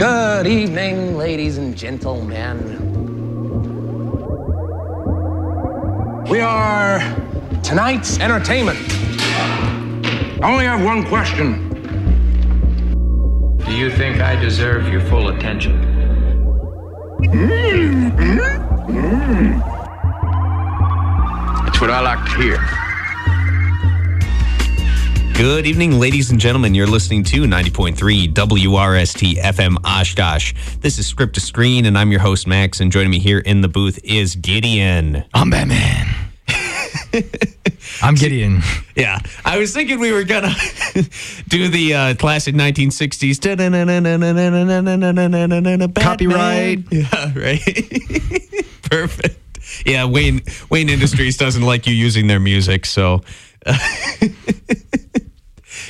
Good evening, ladies and gentlemen. We are tonight's entertainment. I only have one question. Do you think I deserve your full attention? Mm-hmm. Mm-hmm. That's what I like to hear. Good evening, ladies and gentlemen. You're listening to 90.3 WRST FM Oshkosh. This is Script to Screen, and I'm your host, Max. And joining me here in the booth is Gideon. I'm Batman. I'm Gideon. Yeah, I was thinking we were gonna do the uh, classic 1960s. Copyright. Yeah, right. Perfect. Yeah, Wayne Wayne Industries doesn't like you using their music, so.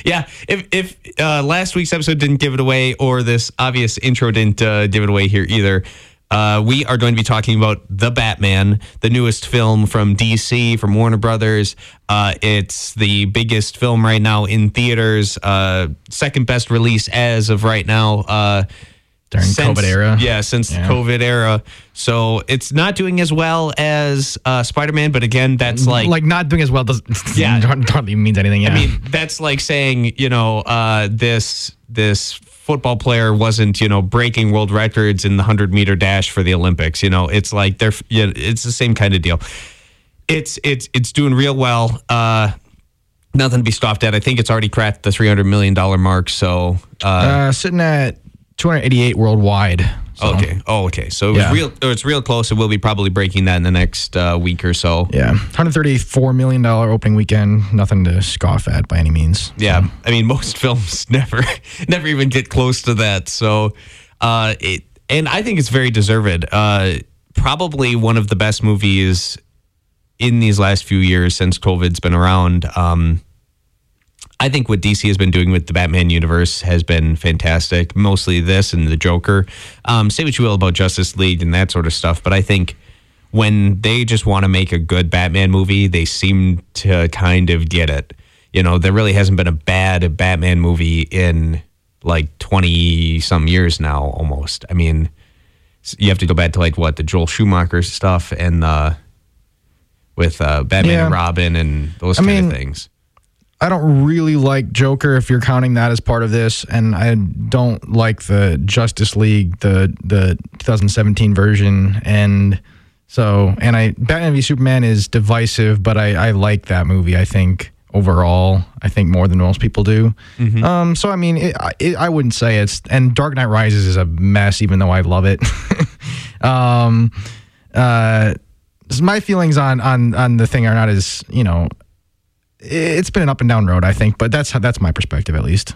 Yeah, if if uh, last week's episode didn't give it away, or this obvious intro didn't uh, give it away here either, uh, we are going to be talking about The Batman, the newest film from DC, from Warner Brothers. Uh, it's the biggest film right now in theaters, uh, second best release as of right now. During since- COVID era. Yeah, since Yeah. the COVID era. So it's not doing as well as uh, Spider Man, but again, that's like. Like, not doing as well doesn't Yeah. hardly means anything. Yeah. I mean, that's like saying, you know, uh, this this football player wasn't, you know, breaking world records in the hundred meter dash for the Olympics. You know, it's like they're, you know, it's the same kind of deal. It's it's it's doing real well. Uh, nothing to be scoffed at. I think it's already cracked the three hundred million dollar mark. So, uh, uh, sitting at 288 worldwide. So, okay, oh, okay. So it was Yeah. real. It's real close. It will be probably breaking that in the next uh, week or so. Yeah, 134 million dollar opening weekend. Nothing to scoff at by any means. Yeah, I mean most films never never even get close to that. So, uh, it and I think it's very deserved. Uh, probably one of the best movies in these last few years since COVID's been around. Um, I think what DC has been doing with the Batman universe has been fantastic. Mostly this and the Joker. Um, say what you will about Justice League and that sort of stuff, but I think when they just want to make a good Batman movie, they seem to kind of get it. You know, there really hasn't been a bad Batman movie in like 20 some years now almost. I mean, you have to go back to like what the Joel Schumacher stuff and uh with uh Batman Yeah. and Robin and those I kind mean, of things. I don't really like Joker if you're counting that as part of this, and I don't like the Justice League, the the 2017 version, and so and I Batman v Superman is divisive, but I I like that movie. I think overall, I think more than most people do. Um, so I mean, it, it, I wouldn't say it's and Dark Knight Rises is a mess, even though I love it. um, uh, my feelings on on on the thing are not as you know it's been an up and down road, I think, but that's how that's my perspective at least.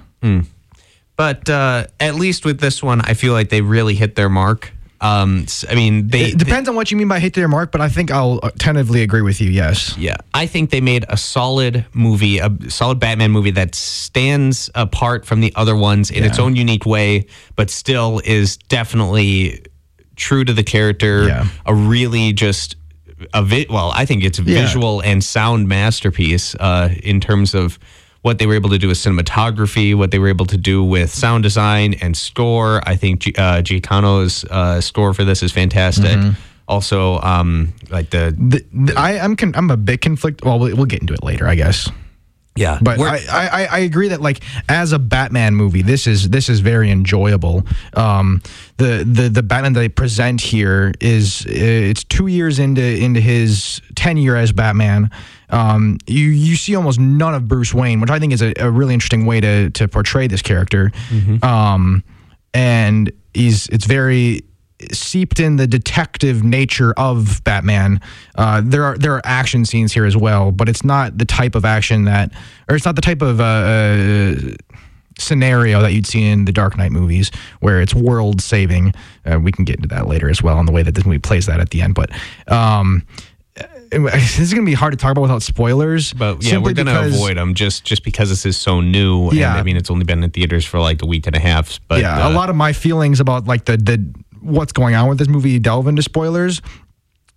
But uh at least with this one, I feel like they really hit their mark. Um s- I mean, they It depends on what you mean by hit their mark, but I think I'll uh, tentatively agree with you. Yes. Yeah, I think they made a solid movie, a solid Batman movie that stands apart from the other ones in its own unique way, but still is definitely true to the character. Yeah. A really just a vi- well, I think it's a Yeah. visual and sound masterpiece uh, in terms of what they were able to do with cinematography, what they were able to do with sound design and score. I think G- uh, Giacchino's uh, score for this is fantastic. Also, um, like the The, the, I, I'm con- I'm a bit conflict. Well, we'll we'll get into it later, I guess. Yeah, But I, I, I agree that like as a Batman movie, this is this is very enjoyable. Um, the the the Batman that they present here is uh, it's two years into into his tenure as Batman. Um, you you see almost none of Bruce Wayne, which I think is a, a really interesting way to to portray this character. Um, and he's it's very seeped in the detective nature of Batman. Uh, there are there are action scenes here as well, but it's not the type of action that, or it's not the type of uh, uh, scenario that you'd see in the Dark Knight movies, where it's world saving. Uh, we can get into that later as well, on the way that this movie plays that at the end. But um, this is going to be hard to talk about without spoilers. But yeah, we're gonna avoid them just just because this is so new. And, Yeah. I mean it's only been in theaters for like a week and a half. But yeah, uh, a lot of my feelings about like the the what's going on with this movie delve into spoilers.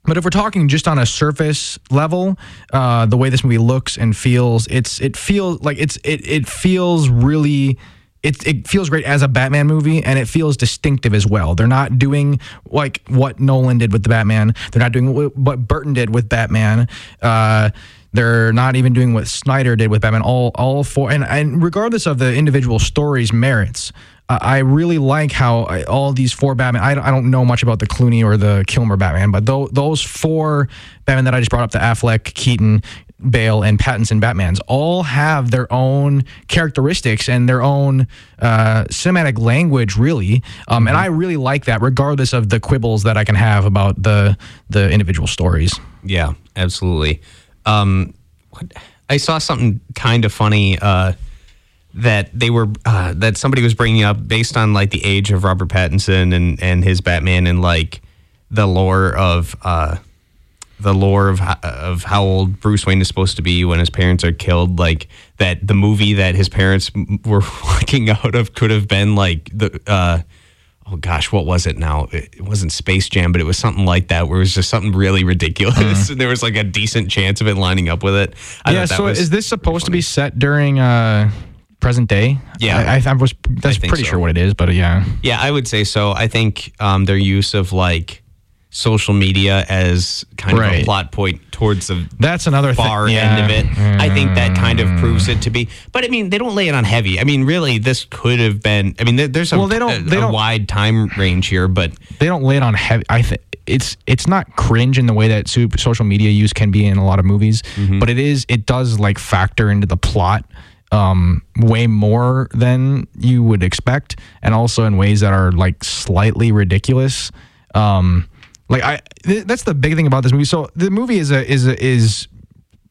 But if we're talking just on a surface level, uh, the way this movie looks and feels, it's it feels like it's it it feels really it it feels great as a Batman movie, and it feels distinctive as well. They're not doing like what Nolan did with the Batman. They're not doing what, Burton did with Batman. Uh, they're not even doing what Snyder did with Batman. All all four, and, and regardless of the individual stories' merits, I really like how I, all these four Batman. I, I don't know much about the Clooney or the Kilmer Batman, but tho- those four Batman that I just brought up, the Affleck, Keaton, Bale, and Pattinson Batmans, all have their own characteristics and their own uh, cinematic language, really. Um, And I really like that, regardless of the quibbles that I can have about the the individual stories. Yeah, absolutely. Um, what, I saw something kind of funny uh, that they were uh, that somebody was bringing up based on like the age of Robert Pattinson and and his Batman and like the lore of uh, the lore of of how old Bruce Wayne is supposed to be when his parents are killed. Like that, the movie that his parents were walking out of could have been like the. Uh, oh gosh, what was it now? It wasn't Space Jam, but it was something like that, where it was just something really ridiculous, and there was like a decent chance of it lining up with it. I yeah. that So was is this supposed to be set during uh, present day? Yeah. I, I, I was. That's think pretty so. sure what it is, but yeah. Yeah, I would say so. I think um, their use of like social media as kind of a plot point towards the That's another far Yeah. end of it. I think that kind of proves it to be. But I mean, they don't lay it on heavy. I mean, really, this could have been. I mean, there, there's a, Well, they don't- a, they a don't- wide time range here, but they don't lay it on heavy. I think it's it's not cringe in the way that super social media use can be in a lot of movies, Mm-hmm. but it is. It does like factor into the plot um, way more than you would expect, and also in ways that are like slightly ridiculous. Um, like I, th- that's the big thing about this movie. So the movie is a is a, is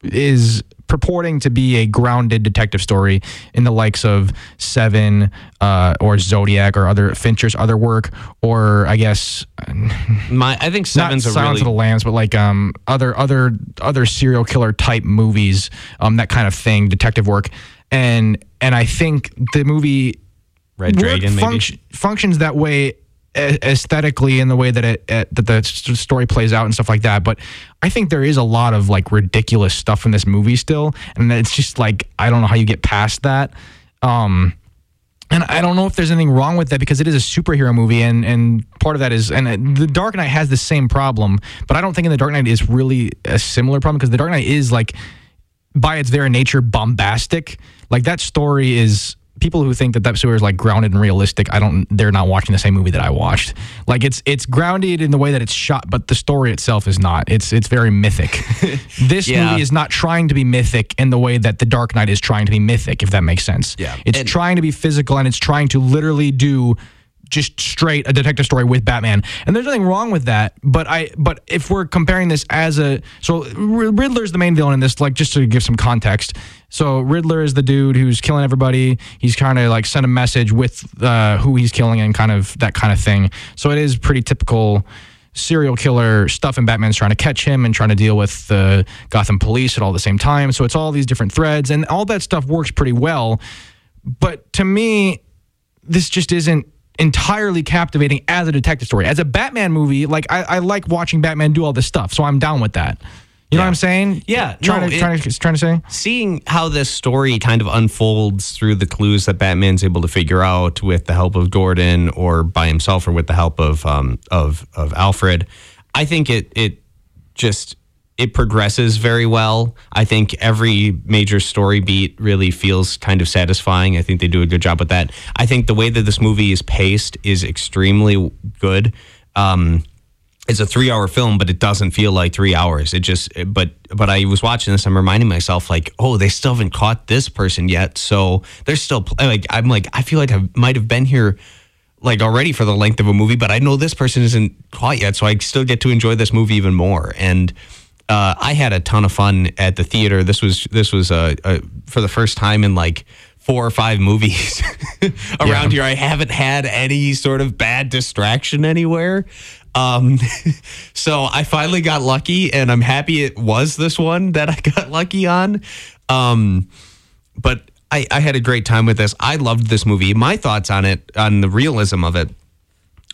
is purporting to be a grounded detective story in the likes of Seven uh, or Zodiac or other Fincher's other work, or I guess my I think not Seven's a Silence really of the Lambs, but like um other other other serial killer type movies, um that kind of thing, detective work, and and I think the movie Red Dragon maybe. func- functions that way aesthetically in the way that it, uh, that the story plays out and stuff like that but i think there is a lot of like ridiculous stuff in this movie still and it's just like i don't know how you get past that um and I don't know if there's anything wrong with that because it is a superhero movie, and and part of that is, and uh, the Dark Knight has the same problem, but I don't think in the Dark Knight is really a similar problem because the Dark Knight is like, by its very nature, bombastic. Like that story is people who think that that story is like grounded and realistic. I don't. They're not watching the same movie that I watched. Like it's it's grounded in the way that it's shot, but the story itself is not. It's it's very mythic. this Yeah. movie is not trying to be mythic in the way that the Dark Knight is trying to be mythic. If that makes sense. Yeah. It's And- trying to be physical and it's trying to literally do just straight a detective story with Batman. And there's nothing wrong with that, but I but if we're comparing this as a so Riddler's the main villain in this like just to give some context. So Riddler is the dude who's killing everybody. He's kind of like sent a message with uh, who he's killing and kind of that kind of thing. So it is pretty typical serial killer stuff and Batman's trying to catch him and trying to deal with the Gotham police at all the same time. So it's all these different threads and all that stuff works pretty well. But to me, this just isn't entirely captivating as a detective story. As a Batman movie, like I, I like watching Batman do all this stuff, so I'm down with that. You know what I'm saying? Yeah, Trying no, to it- trying to trying to say? seeing how this story kind of unfolds through the clues that Batman's able to figure out with the help of Gordon or by himself or with the help of um, of of Alfred, I think it it just it progresses very well. I think every major story beat really feels kind of satisfying. I think they do a good job with that. I think the way that this movie is paced is extremely good. Um, it's a three hour film, but it doesn't feel like three hours. It just, but, but I was watching this. I'm reminding myself, like, oh, they still haven't caught this person yet. So they're still, like, I'm like, I feel like I might have been here, like, already for the length of a movie, but I know this person isn't caught yet. So I still get to enjoy this movie even more. And, uh, I had a ton of fun at the theater. This was, this was, uh, uh, for the first time in like, Four or five movies around here. I haven't had any sort of bad distraction anywhere. Um, so I finally got lucky, and I'm happy it was this one that I got lucky on. Um, but I, I had a great time with this. I loved this movie. My thoughts on it, on the realism of it,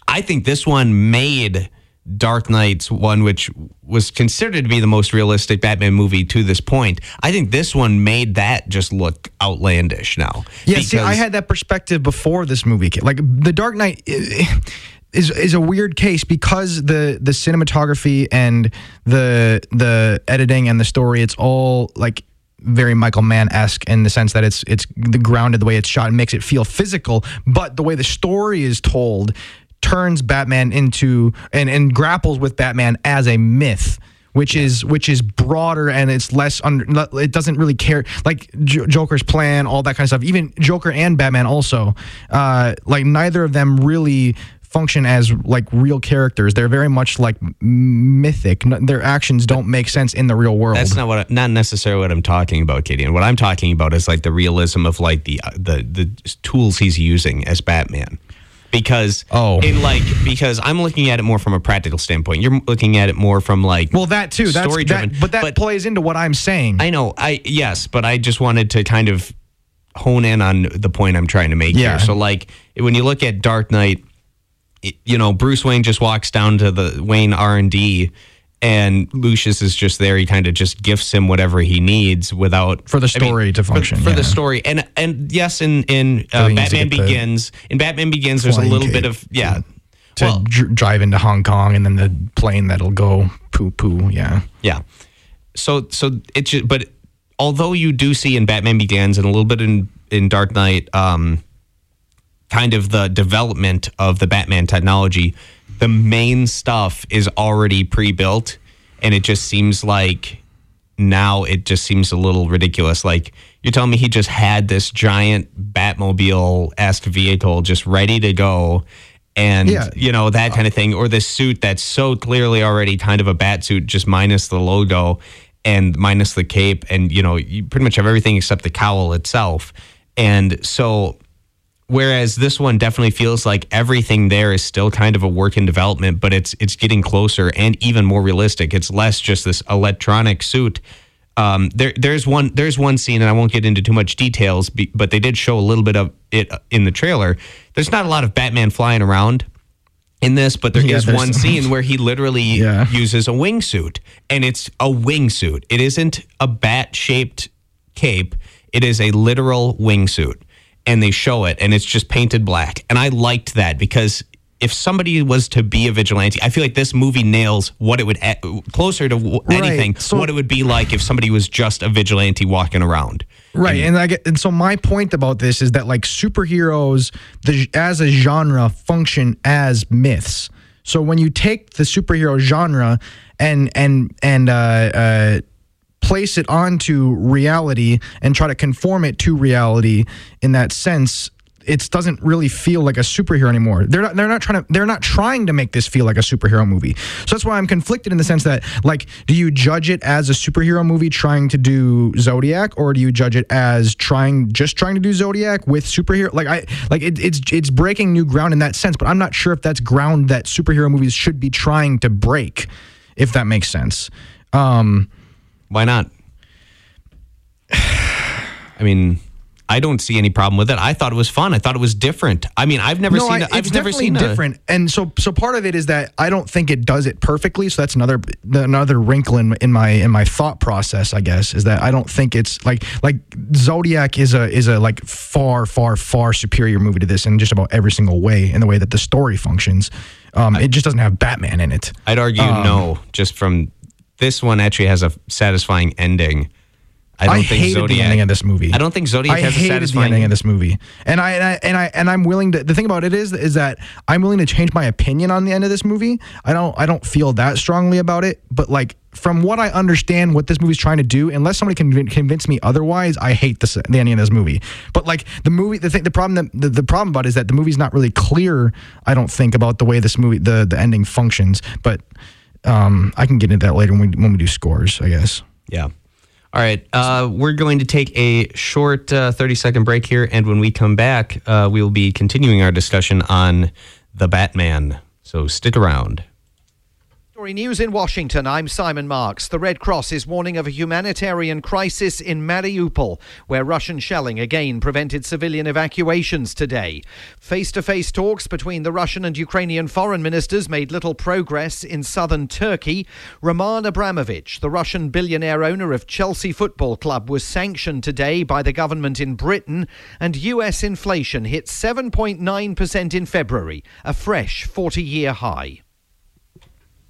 I think this one made Dark Knight's one, which was considered to be the most realistic Batman movie to this point. I think this one made that just look outlandish now. Yeah, see, I had that perspective before this movie. came. Like The Dark Knight is is a weird case because the the cinematography and the the editing and the story, it's all like very Michael Mann esque in the sense that it's it's the grounded the way it's shot and makes it feel physical. But the way the story is told turns Batman into and and grapples with Batman as a myth which is which is broader and it's less under it doesn't really care like J- Joker's plan all that kind of stuff. Even Joker and Batman also uh like neither of them really function as like real characters. They're very much like mythic. Their actions don't make sense in the real world. That's not what I, not necessarily what I'm talking about, Katie. And what I'm talking about is like the realism of like the uh, the the tools he's using as Batman. Because Oh. in like because I'm looking at it more from a practical standpoint. You're looking at it more from like well that too that's story that, driven. but that plays into what I'm saying I know. I yes, but I just wanted to kind of hone in on the point I'm trying to make Yeah. here. So like when you look at Dark Knight, it- you know Bruce Wayne just walks down to the Wayne R and D, and Lucius is just there. He kind of just gifts him whatever he needs without For the I mean, story to function, for, yeah. the story. And and yes, in in uh, he needs to Batman Begins, in Batman Begins, there's a little bit of yeah. to well, dr- drive into Hong Kong and then the plane that'll go poo poo yeah Yeah. So so it just but although you do see in Batman Begins and a little bit in in Dark Knight um kind of the development of the Batman technology, the main stuff is already pre-built and it just seems like now it just seems a little ridiculous. Like you're telling me he just had this giant Batmobile-esque vehicle just ready to go and Yeah. you know that kind of thing or this suit that's so clearly already kind of a bat suit just minus the logo and minus the cape and you know you pretty much have everything except the cowl itself and so whereas this one definitely feels like everything there is still kind of a work in development but it's it's getting closer and even more realistic it's less just this electronic suit um, there, there's one, there's one scene, and I won't get into too much details, but they did show a little bit of it in the trailer. There's not a lot of Batman flying around in this, but there is Yeah, there's- one scene where he literally Yeah. uses a wingsuit, and it's a wingsuit. It isn't a bat-shaped cape. It is a literal wingsuit, and they show it, and it's just painted black. And I liked that because if somebody was to be a vigilante, I feel like this movie nails what it would closer to w- Right, anything. so- what it would be like if somebody was just a vigilante walking around. Right, and I get, and so my point about this is that like superheroes, the as a genre function as myths. So when you take the superhero genre and and and uh, uh, place it onto reality and try to conform it to reality in that sense, it doesn't really feel like a superhero anymore. They're not they're not trying to they're not trying to make this feel like a superhero movie. So that's why I'm conflicted in the sense that like do you judge it as a superhero movie trying to do Zodiac or do you judge it as trying just trying to do Zodiac with superhero like I like it, it's it's breaking new ground in that sense, but I'm not sure if that's ground that superhero movies should be trying to break if that makes sense. Um Why not? I mean, I don't see any problem with it. I thought it was fun. I thought it was different. I mean, I've never no, seen. I, a- I've it's never seen a- different, and so so part of it is that I don't think it does it perfectly. So that's another another wrinkle in, in my in my thought process. I guess is that I don't think it's like like Zodiac is a is a like far far far superior movie to this in just about every single way in the way that the story functions. Um, it just doesn't have Batman in it. I'd argue Um, no. Just from this one, actually has a satisfying ending. I don't I think hated Zodiac. the ending of this movie. I don't think Zodiac I has a hated the satisfying ending of this movie, and I, and I and I and I'm willing to. The thing about it is, is that I'm willing to change my opinion on the end of this movie. I don't, I don't feel that strongly about it, but like from what I understand, what this movie's trying to do, unless somebody can convince me otherwise, I hate this, the ending of this movie. But like the movie, the thing, the problem that the, the problem about it is that the movie's not really clear. I don't think about the way this movie, the the ending functions, but. Um, I can get into that later when we when we do scores, I guess. Yeah. All right. Uh, we're going to take a short uh, 30 second break here. And when we come back, uh, we will be continuing our discussion on the Batman. So stick around. Story News in Washington. I'm Simon Marks. The Red Cross is warning of a humanitarian crisis in Mariupol, where Russian shelling again prevented civilian evacuations today. Face to face talks between the Russian and Ukrainian foreign ministers made little progress in southern Turkey. Roman Abramovich, the Russian billionaire owner of Chelsea Football Club, was sanctioned today by the government in Britain, and US inflation hit 7.9% in February, a fresh 40 year high.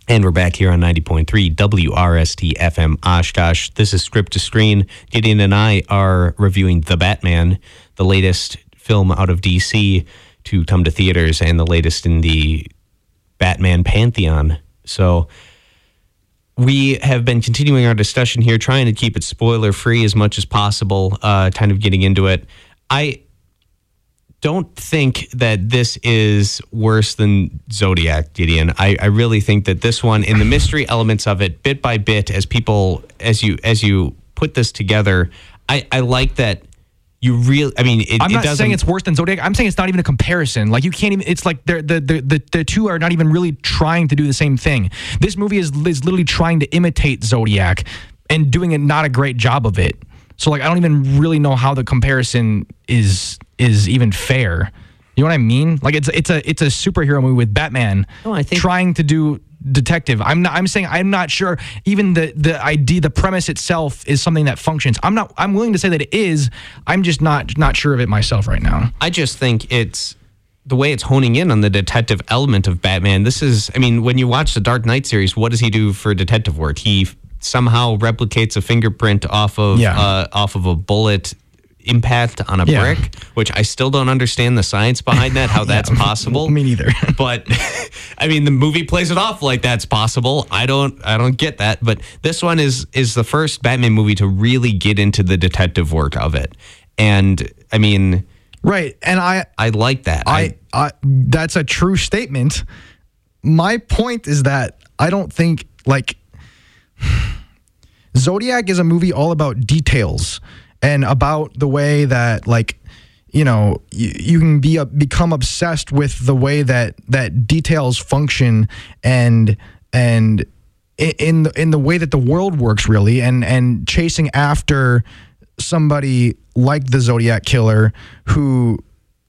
And we're back here on 90.3 WRST FM Oshkosh. This is Script to Screen. Gideon and I are reviewing The Batman, the latest film out of DC to come to theaters and the latest in the Batman pantheon. So we have been continuing our discussion here, trying to keep it spoiler free as much as possible, uh, kind of getting into it. I don't think that this is worse than Zodiac, Gideon. I, I really think that this one, in the mystery elements of it, bit by bit, as people as you as you put this together, I, I like that you really. I mean, it, I'm it not doesn't. saying it's worse than Zodiac. I'm saying it's not even a comparison. Like you can't even. It's like the the the the two are not even really trying to do the same thing. This movie is is literally trying to imitate Zodiac and doing a not a great job of it. So like I don't even really know how the comparison is is even fair. You know what I mean? Like it's it's a it's a superhero movie with Batman No, I think- trying to do detective. I'm not I'm saying I'm not sure even the the idea the premise itself is something that functions. I'm not I'm willing to say that it is. I'm just not not sure of it myself right now. I just think it's the way it's honing in on the detective element of Batman. This is, I mean, when you watch the Dark Knight series, what does he do for detective work? He f- somehow replicates a fingerprint off of Yeah. uh, off of a bullet impact on a Yeah. brick, which I still don't understand the science behind that, how that's possible. Me neither. but I mean, the movie plays it off like that's possible. I don't, I don't get that. But this one is is the first Batman movie to really get into the detective work of it, and I mean, Right. And I I like that. I, I that's a true statement. My point is that I don't think like Zodiac is a movie all about details and about the way that like you know you, you can be a, become obsessed with the way that that details function and and in the, in the way that the world works really and and chasing after somebody like the Zodiac killer who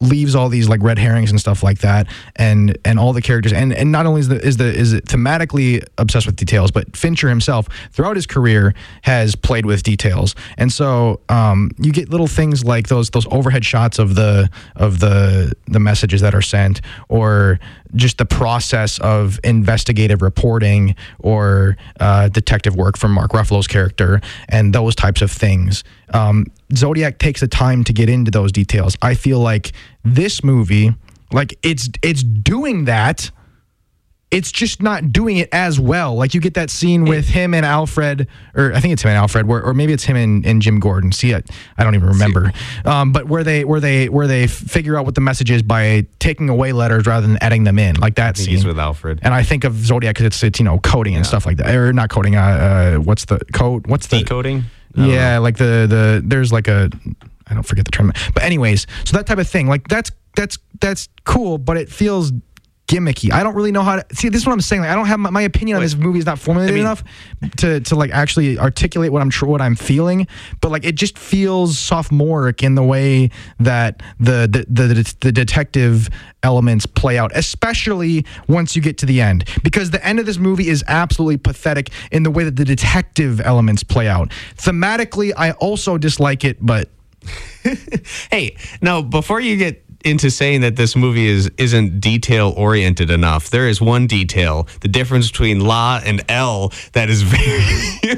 leaves all these like red herrings and stuff like that and and all the characters and and not only is the is the is it thematically obsessed with details but Fincher himself throughout his career has played with details and so um you get little things like those those overhead shots of the of the the messages that are sent or just the process of investigative reporting or uh, detective work from Mark Ruffalo's character and those types of things. Um, Zodiac takes the time to get into those details. I feel like this movie, like it's it's doing that. It's just not doing it as well. Like you get that scene with him and Alfred, or I think it's him and Alfred, where, or maybe it's him and, and Jim Gordon. See, I, I don't even remember. Um, but where they where they where they figure out what the message is by taking away letters rather than adding them in, like that scene he's with Alfred. And I think of Zodiac because it's it's you know coding and stuff like that, or not coding. Uh, uh what's the code? What's the decoding. Yeah, like the the there's like a I don't forget the term. But anyways, so that type of thing, like that's that's that's cool, but it feels gimmicky. I don't really know how to see. This is what I'm saying. Like, I don't have my, my opinion on this movie is not formulated I mean- enough to to like actually articulate what I'm tr- what I'm feeling. But like it just feels sophomoric in the way that the the the, the detective elements play out, especially once you get to the end, because the end of this movie is absolutely pathetic in the way that the detective elements play out. Thematically, I also dislike it, but Hey, now before you get into saying that this movie is isn't detail oriented enough, there is one detail: the difference between La and L that is very,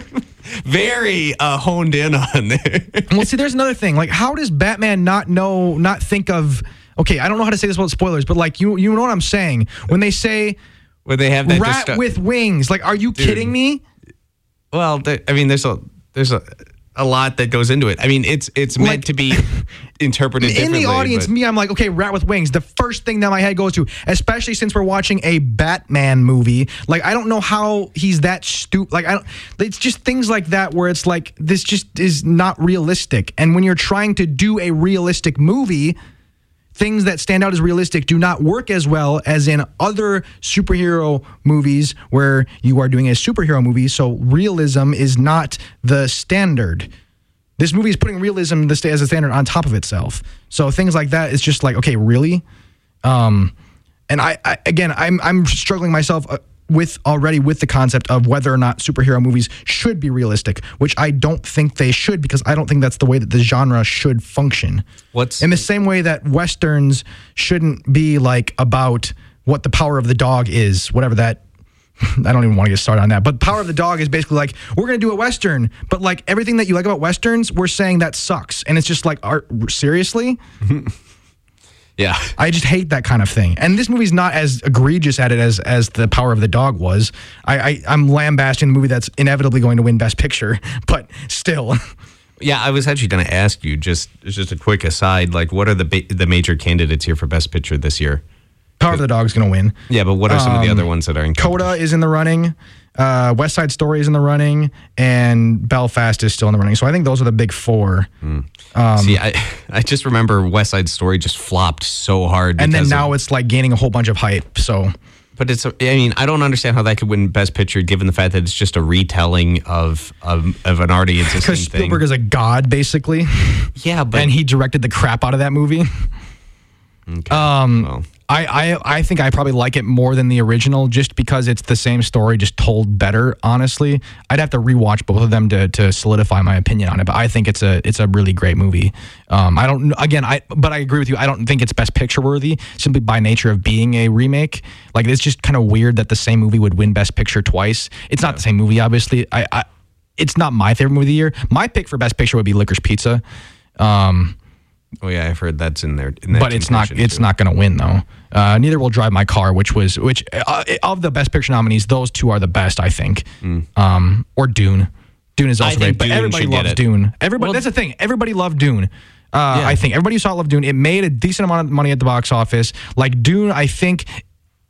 very uh, honed in on there. well, see, there's another thing. Like, how does Batman not know, not think of? Okay, I don't know how to say this without spoilers, but like, you you know what I'm saying when they say Where they have that rat with wings. Like, are you kidding me? well, there, I mean, there's a there's a. A lot that goes into it. I mean, it's it's meant Like- to be interpreted In the audience, but- me, I'm like, okay, rat with wings. The first thing that my head goes to, especially since we're watching a Batman movie, like I don't know how he's that stupid. Like I don't. It's just things like that where it's like this just is not realistic. And when you're trying to do a realistic movie, things that stand out as realistic do not work as well as in other superhero movies where you are doing a superhero movie. So realism is not the standard. This movie is putting realism as a standard on top of itself. So things like that, it's just like, okay, really? Um, and I, I again, I'm I'm struggling myself uh, with already with the concept of whether or not superhero movies should be realistic, which I don't think they should because I don't think that's the way that the genre should function. What's- in the same way that westerns shouldn't be like about what the power of the dog is, whatever that. I don't even want to get started on that. But Power of the Dog is basically like we're going to do a western, but like everything that you like about westerns, we're saying that sucks, and it's just like, are, seriously? Yeah. I just hate that kind of thing. And this movie's not as egregious at it as as the Power of the Dog was. I, I I'm lambasting the movie that's inevitably going to win Best Picture, but still. Yeah, I was actually going to ask you just just a quick aside. Like, what are the ba- the major candidates here for Best Picture this year? Power of the Dog's going to win. Yeah, but what are some of the um, other ones that are in? Coda is in the running. Uh, West Side Story is in the running, and Belfast is still in the running. So I think those are the big four. See, I I just remember West Side Story just flopped so hard. And then now of- it's like gaining a whole bunch of hype. So but it's. I mean, I don't understand how that could win Best Picture given the fact that it's just a retelling of of, of an already existing because thing. Spielberg is a god, basically, yeah, but and he directed the crap out of that movie. Um, well. I, I I think I probably like it more than the original just because it's the same story just told better. Honestly, I'd have to rewatch both of them to, to solidify my opinion on it. But I think it's a it's a really great movie. Um, I don't again I but I agree with you. I don't think it's best picture worthy simply by nature of being a remake. Like it's just kind of weird that the same movie would win best picture twice. It's not the same movie, obviously. I, I it's not my favorite movie of the year. My pick for best picture would be Licorice Pizza. Um, oh yeah, I've heard that's in there. In but it's not it's too. not going to win though. Uh, neither will drive my car, which was which uh, of the best picture nominees, those two are the best, I think. Um, or Dune. Dune is also great, but everybody loves. Dune. Everybody, Well- that's the thing. Everybody loved Dune. Uh, Yeah. I think everybody who saw it loved Dune. It made a decent amount of money at the box office. Like Dune, I think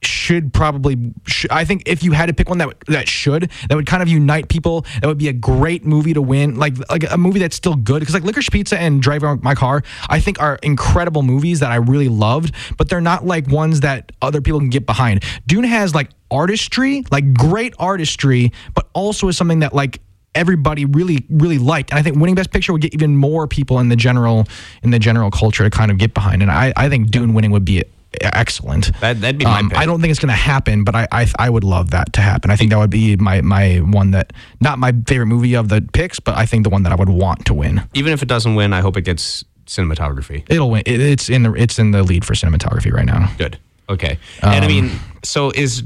should probably. Sh- I think if you had to pick one that would- that should that would kind of unite people, that would be a great movie to win. Like like a movie that's still good because like Licorice Pizza and Drive My Car, I think are incredible movies that I really loved, but they're not like ones that other people can get behind. Dune has like artistry, like great artistry, but also is something that like everybody really really liked and i think winning best picture would get even more people in the general in the general culture to kind of get behind and i, I think dune winning would be excellent That- that'd be my um, pick. i don't think it's going to happen but I, I i would love that to happen i think that would be my my one that not my favorite movie of the picks but i think the one that i would want to win Even if it doesn't win, I hope it gets cinematography. it'll win it, it's in the it's in the lead for cinematography right now Good. Okay. and I Um, mean, so is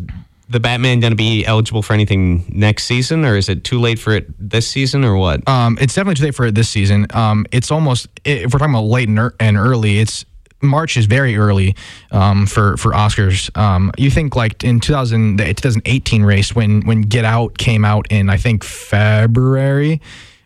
the Batman going to be eligible for anything next season, or is it too late for it this season, or what? Um, it's definitely too late for it this season. Um, it's almost if we're talking about late and early, it's March is very early um, for for Oscars. Um, you think like in 2000 the 2018 race when when Get Out came out in I think February.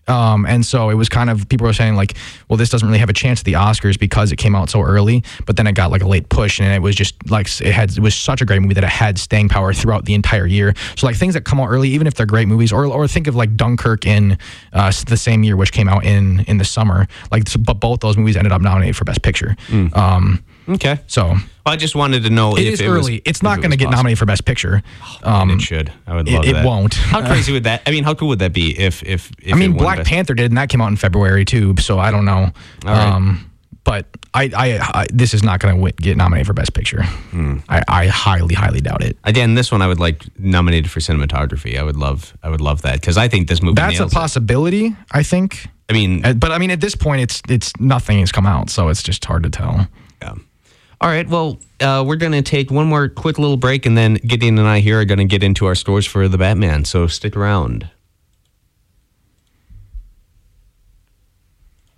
Um, and so it was kind of people were saying like, well, this doesn't really have a chance at the Oscars because it came out so early. But then it got like a late push, and it was just like it had it was such a great movie that it had staying power throughout the entire year. So like things that come out early, even if they're great movies, or or think of like Dunkirk in uh, the same year, which came out in in the summer. Like, but both those movies ended up nominated for Best Picture. Um, okay. so I just wanted to know it if is it was- early. it's not it going to get possible. nominated for Best Picture. And Um, it should. I would it- love it that. won't. How crazy would that? I mean, how cool would that be if if, if I mean, it Black Best- Panther did, and that came out in February too. So I don't know. right. Um, but I, I, I, this is not going to get nominated for Best Picture. Hmm. I, I highly, highly doubt it. Again, this one I would like nominated for cinematography. I would love, I would love that because I think this movie. That's a nails it. possibility, I think. I mean, Uh, But I mean, at this point, it's it's nothing has come out, so it's just hard to tell. Yeah. All right. Well, uh, we're going to take one more quick little break, and then Gideon and I here are going to get into our scores for the Batman. So stick around.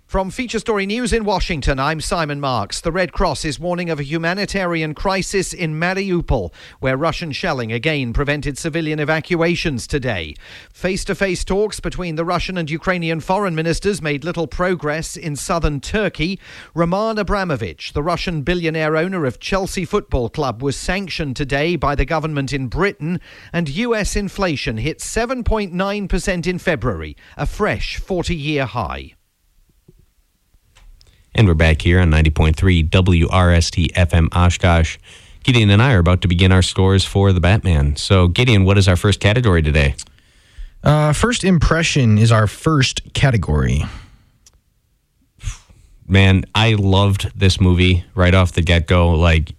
From Feature Story News in Washington, I'm Simon Marks. The Red Cross is warning of a humanitarian crisis in Mariupol, where Russian shelling again prevented civilian evacuations today. Face to face talks between the Russian and Ukrainian foreign ministers made little progress in southern Turkey. Roman Abramovich, the Russian billionaire owner of Chelsea Football Club, was sanctioned today by the government in Britain, and US inflation hit 7.9% in February, a fresh 40 year high. And we're back here on 90.3 WRST FM Oshkosh. Gideon and I are about to begin our scores for the Batman. So, Gideon, what is our first category today? Uh, first impression is our first category. Man, I loved this movie right off the get go. Like,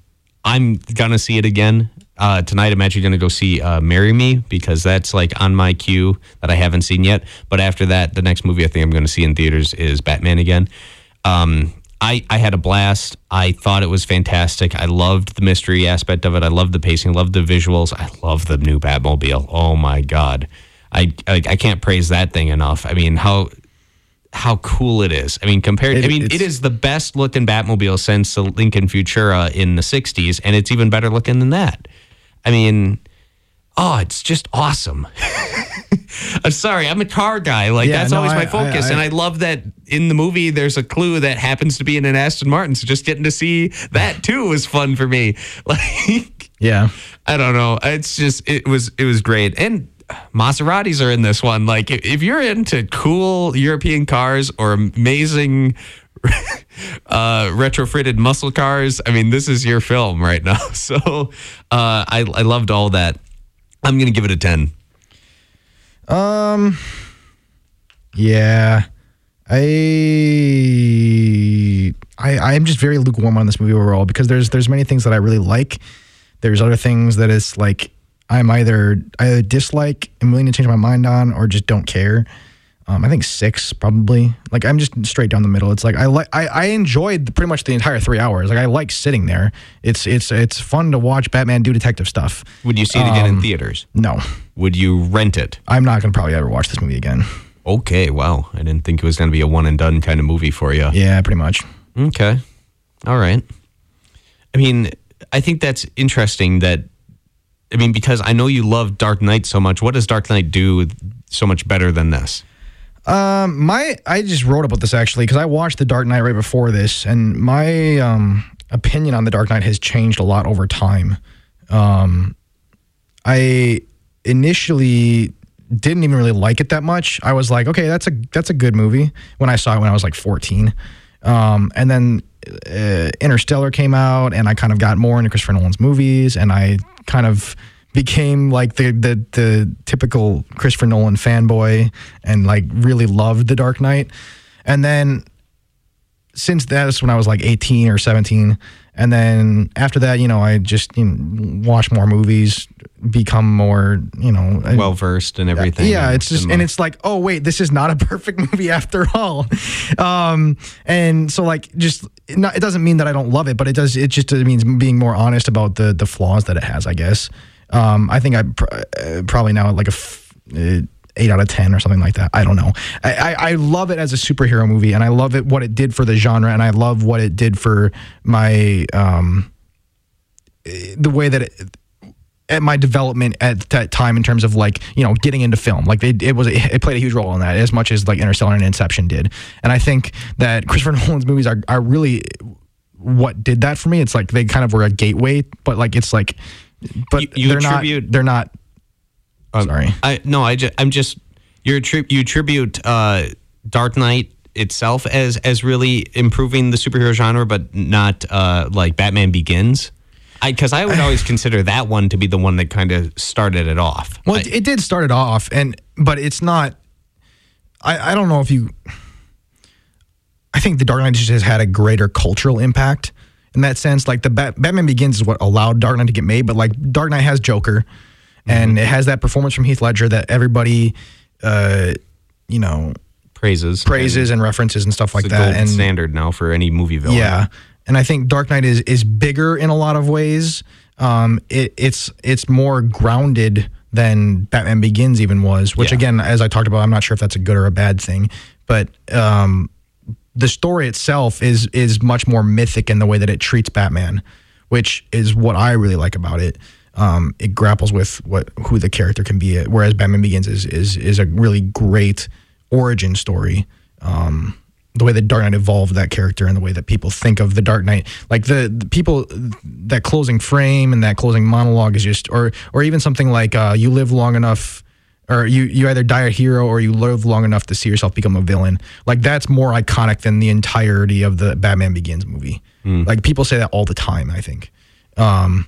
I'm going to see it again. Uh, tonight, I'm actually going to go see uh, Marry Me because that's like on my queue that I haven't seen yet. But after that, the next movie I think I'm going to see in theaters is Batman again. Um, I, I had a blast. I thought it was fantastic. I loved the mystery aspect of it. I loved the pacing. Loved the visuals. I love the new Batmobile. Oh my god, I, I I can't praise that thing enough. I mean how how cool it is. I mean compared. It- I mean it is the best looking Batmobile since the Lincoln Futura in the '60s, and it's even better looking than that. I mean, oh, it's just awesome. I'm sorry, I'm a car guy. Like Yeah, that's no, always my focus, I- and I- I love that in the movie. There's a clue that happens to be in an Aston Martin. So just getting to see that too was fun for me. Like Yeah. I don't know, it's just it was it was great, and Maseratis are in this one. Like if, if you're into cool European cars or amazing. uh retrofitted muscle cars i mean this is your film right now so uh i i loved all that i'm gonna give it a 10 Um. Yeah, I, I I'm just very lukewarm on this movie overall because there's there's many things that I really like. There's other things that it's like I'm either I dislike and willing to change my mind on or just don't care. Um, I think six probably. Like I'm just straight down the middle. It's like I like I, I enjoyed pretty much the entire three hours. Like I like sitting there. It's it's it's fun to watch Batman do detective stuff. would you see it again Um, in theaters No, would you rent it I'm not gonna probably ever watch this movie again. Okay, wow. I didn't think it was going to be a one and done kind of movie for you. Yeah, pretty much. Okay. All right. I mean, I think that's interesting that I mean because I know you love Dark Knight so much. What does Dark Knight do so much better than this? Um, my I just wrote about this actually because I watched The Dark Knight right before this, and my um, opinion on The Dark Knight has changed a lot over time. Um, I initially didn't even really like it that much. I was like, okay, that's a that's a good movie when I saw it when I was like 14. Um, and then uh, Interstellar came out, and I kind of got more into Christopher Nolan's movies, and I kind of became like the the the typical Christopher Nolan fanboy, and like really loved The Dark Knight. And then since that's when I was like 18 or 17. And then after that, you know, I just you know, watch more movies, become more, you know, Well versed and everything. yeah, and- it's just and it's like, oh wait, this is not a perfect movie after all. Um, and so like, just it not- it doesn't mean that I don't love it, but it does. It just it means being more honest about the the flaws that it has. I guess. Um, I think I pr- uh, probably now like a. F- uh, Eight out of ten or something like that. I don't know. I, I, I love it as a superhero movie, and I love it what it did for the genre, and I love what it did for my um, the way that it, at my development at that time in terms of like you know getting into film like it, it was it played a huge role in that as much as like interstellar and inception did and i think that christopher nolan's movies are, are really what did that for me it's like they kind of were a gateway but like it's like but You- you they're attribute- not they're not Um, sorry I no, I just, I'm just you're attri- you attribute uh, Dark Knight itself as as really improving the superhero genre, but not uh, like Batman Begins. I because I would always consider that one to be the one that kind of started it off. Well, I- it, it did start it off, and but it's not. I I don't know if you. I think the Dark Knight just has had a greater cultural impact in that sense. Like the Bat, Batman Begins is what allowed Dark Knight to get made, but like Dark Knight has Joker, and Mm-hmm. it has that performance from Heath Ledger that everybody, uh, you know, praises praises and references and stuff like that. And standard now for any movie villain. yeah, and I think Dark Knight is is bigger in a lot of ways. Um, it, it's it's more grounded than Batman Begins even was. Which Yeah. again, as I talked about, I'm not sure if that's a good or a bad thing, but um, the story itself is is much more mythic in the way that it treats Batman, which is what I really like about it. Um, it grapples with what who the character can be, whereas Batman Begins is is is a really great origin story. Um, the way that Dark Knight evolved that character and the way that people think of the Dark Knight, like the, the people that closing frame and that closing monologue is just, or or even something like uh, "You live long enough." Or you you either die a hero or you live long enough to see yourself become a villain. Like that's more iconic than the entirety of the Batman Begins movie. Like people say that all the time. I think, um,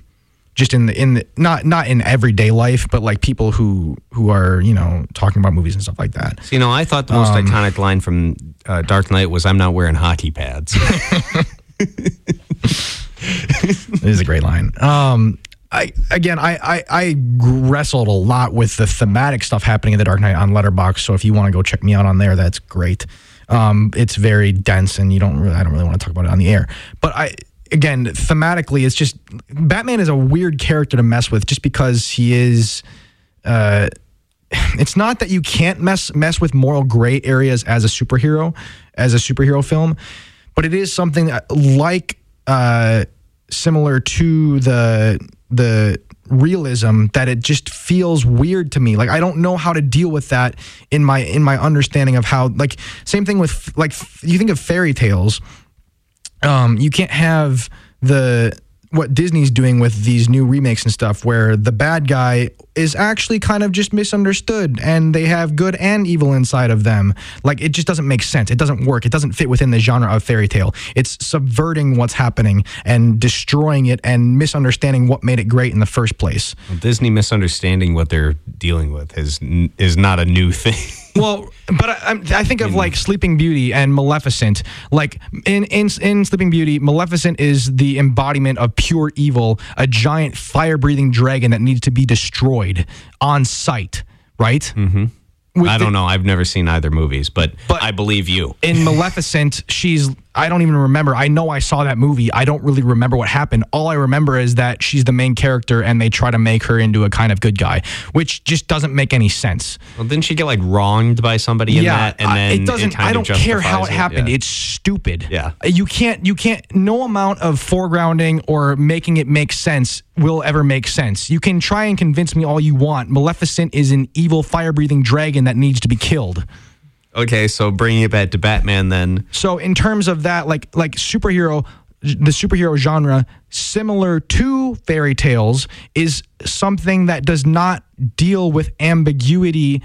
just in the in the not not in everyday life, but like people who who are you know talking about movies and stuff like that. So, you know, I thought the most Um, iconic line from uh, Dark Knight was "I'm not wearing hockey pads." It is a great line. Um, I again, I, I I wrestled a lot with the thematic stuff happening in the Dark Knight on Letterboxd. So if you want to go check me out on there, that's great. Um, it's very dense, and you don't really, I don't really want to talk about it on the air. But I again, thematically, it's just Batman is a weird character to mess with, just because he is. Uh, it's not that you can't mess mess with moral gray areas as a superhero, as a superhero film, but it is something that, like uh, similar to the the realism that it just feels weird to me. Like I don't know how to deal with that in my in my understanding of how like same thing with like you think of fairy tales um, you can't have the what Disney's doing with these new remakes and stuff, where the bad guy is actually kind of just misunderstood and they have good and evil inside of them. Like it just doesn't make sense. It doesn't work. It doesn't fit within the genre of fairy tale. It's subverting what's happening and destroying it and misunderstanding what made it great in the first place. Disney misunderstanding what they're dealing with is is not a new thing. Well, but I, I'm- think of like Sleeping Beauty and Maleficent. Like in, in in Sleeping Beauty, Maleficent is the embodiment of pure evil, a giant fire-breathing dragon that needs to be destroyed on sight. Right? Mm-hmm. I don't know. I've never seen either movies, but, But- I believe you. in Maleficent, she's I don't even remember. I know I saw that movie. I don't really remember what happened. All I remember is that she's the main character and they try to make her into a kind of good guy, which just doesn't make any sense. Well, didn't she get like wronged by somebody in that? And then it doesn't. kind I don't care how it happened. Yeah. It's stupid. Yeah. You can't. You can't. No amount of foregrounding or making it make sense will ever make sense. You can try and convince me all you want. Maleficent is an evil, fire-breathing dragon that needs to be killed. Okay. So bringing it back to Batman, then So in terms of that, like like superhero, the superhero genre, similar to fairy tales, is something that does not deal with ambiguity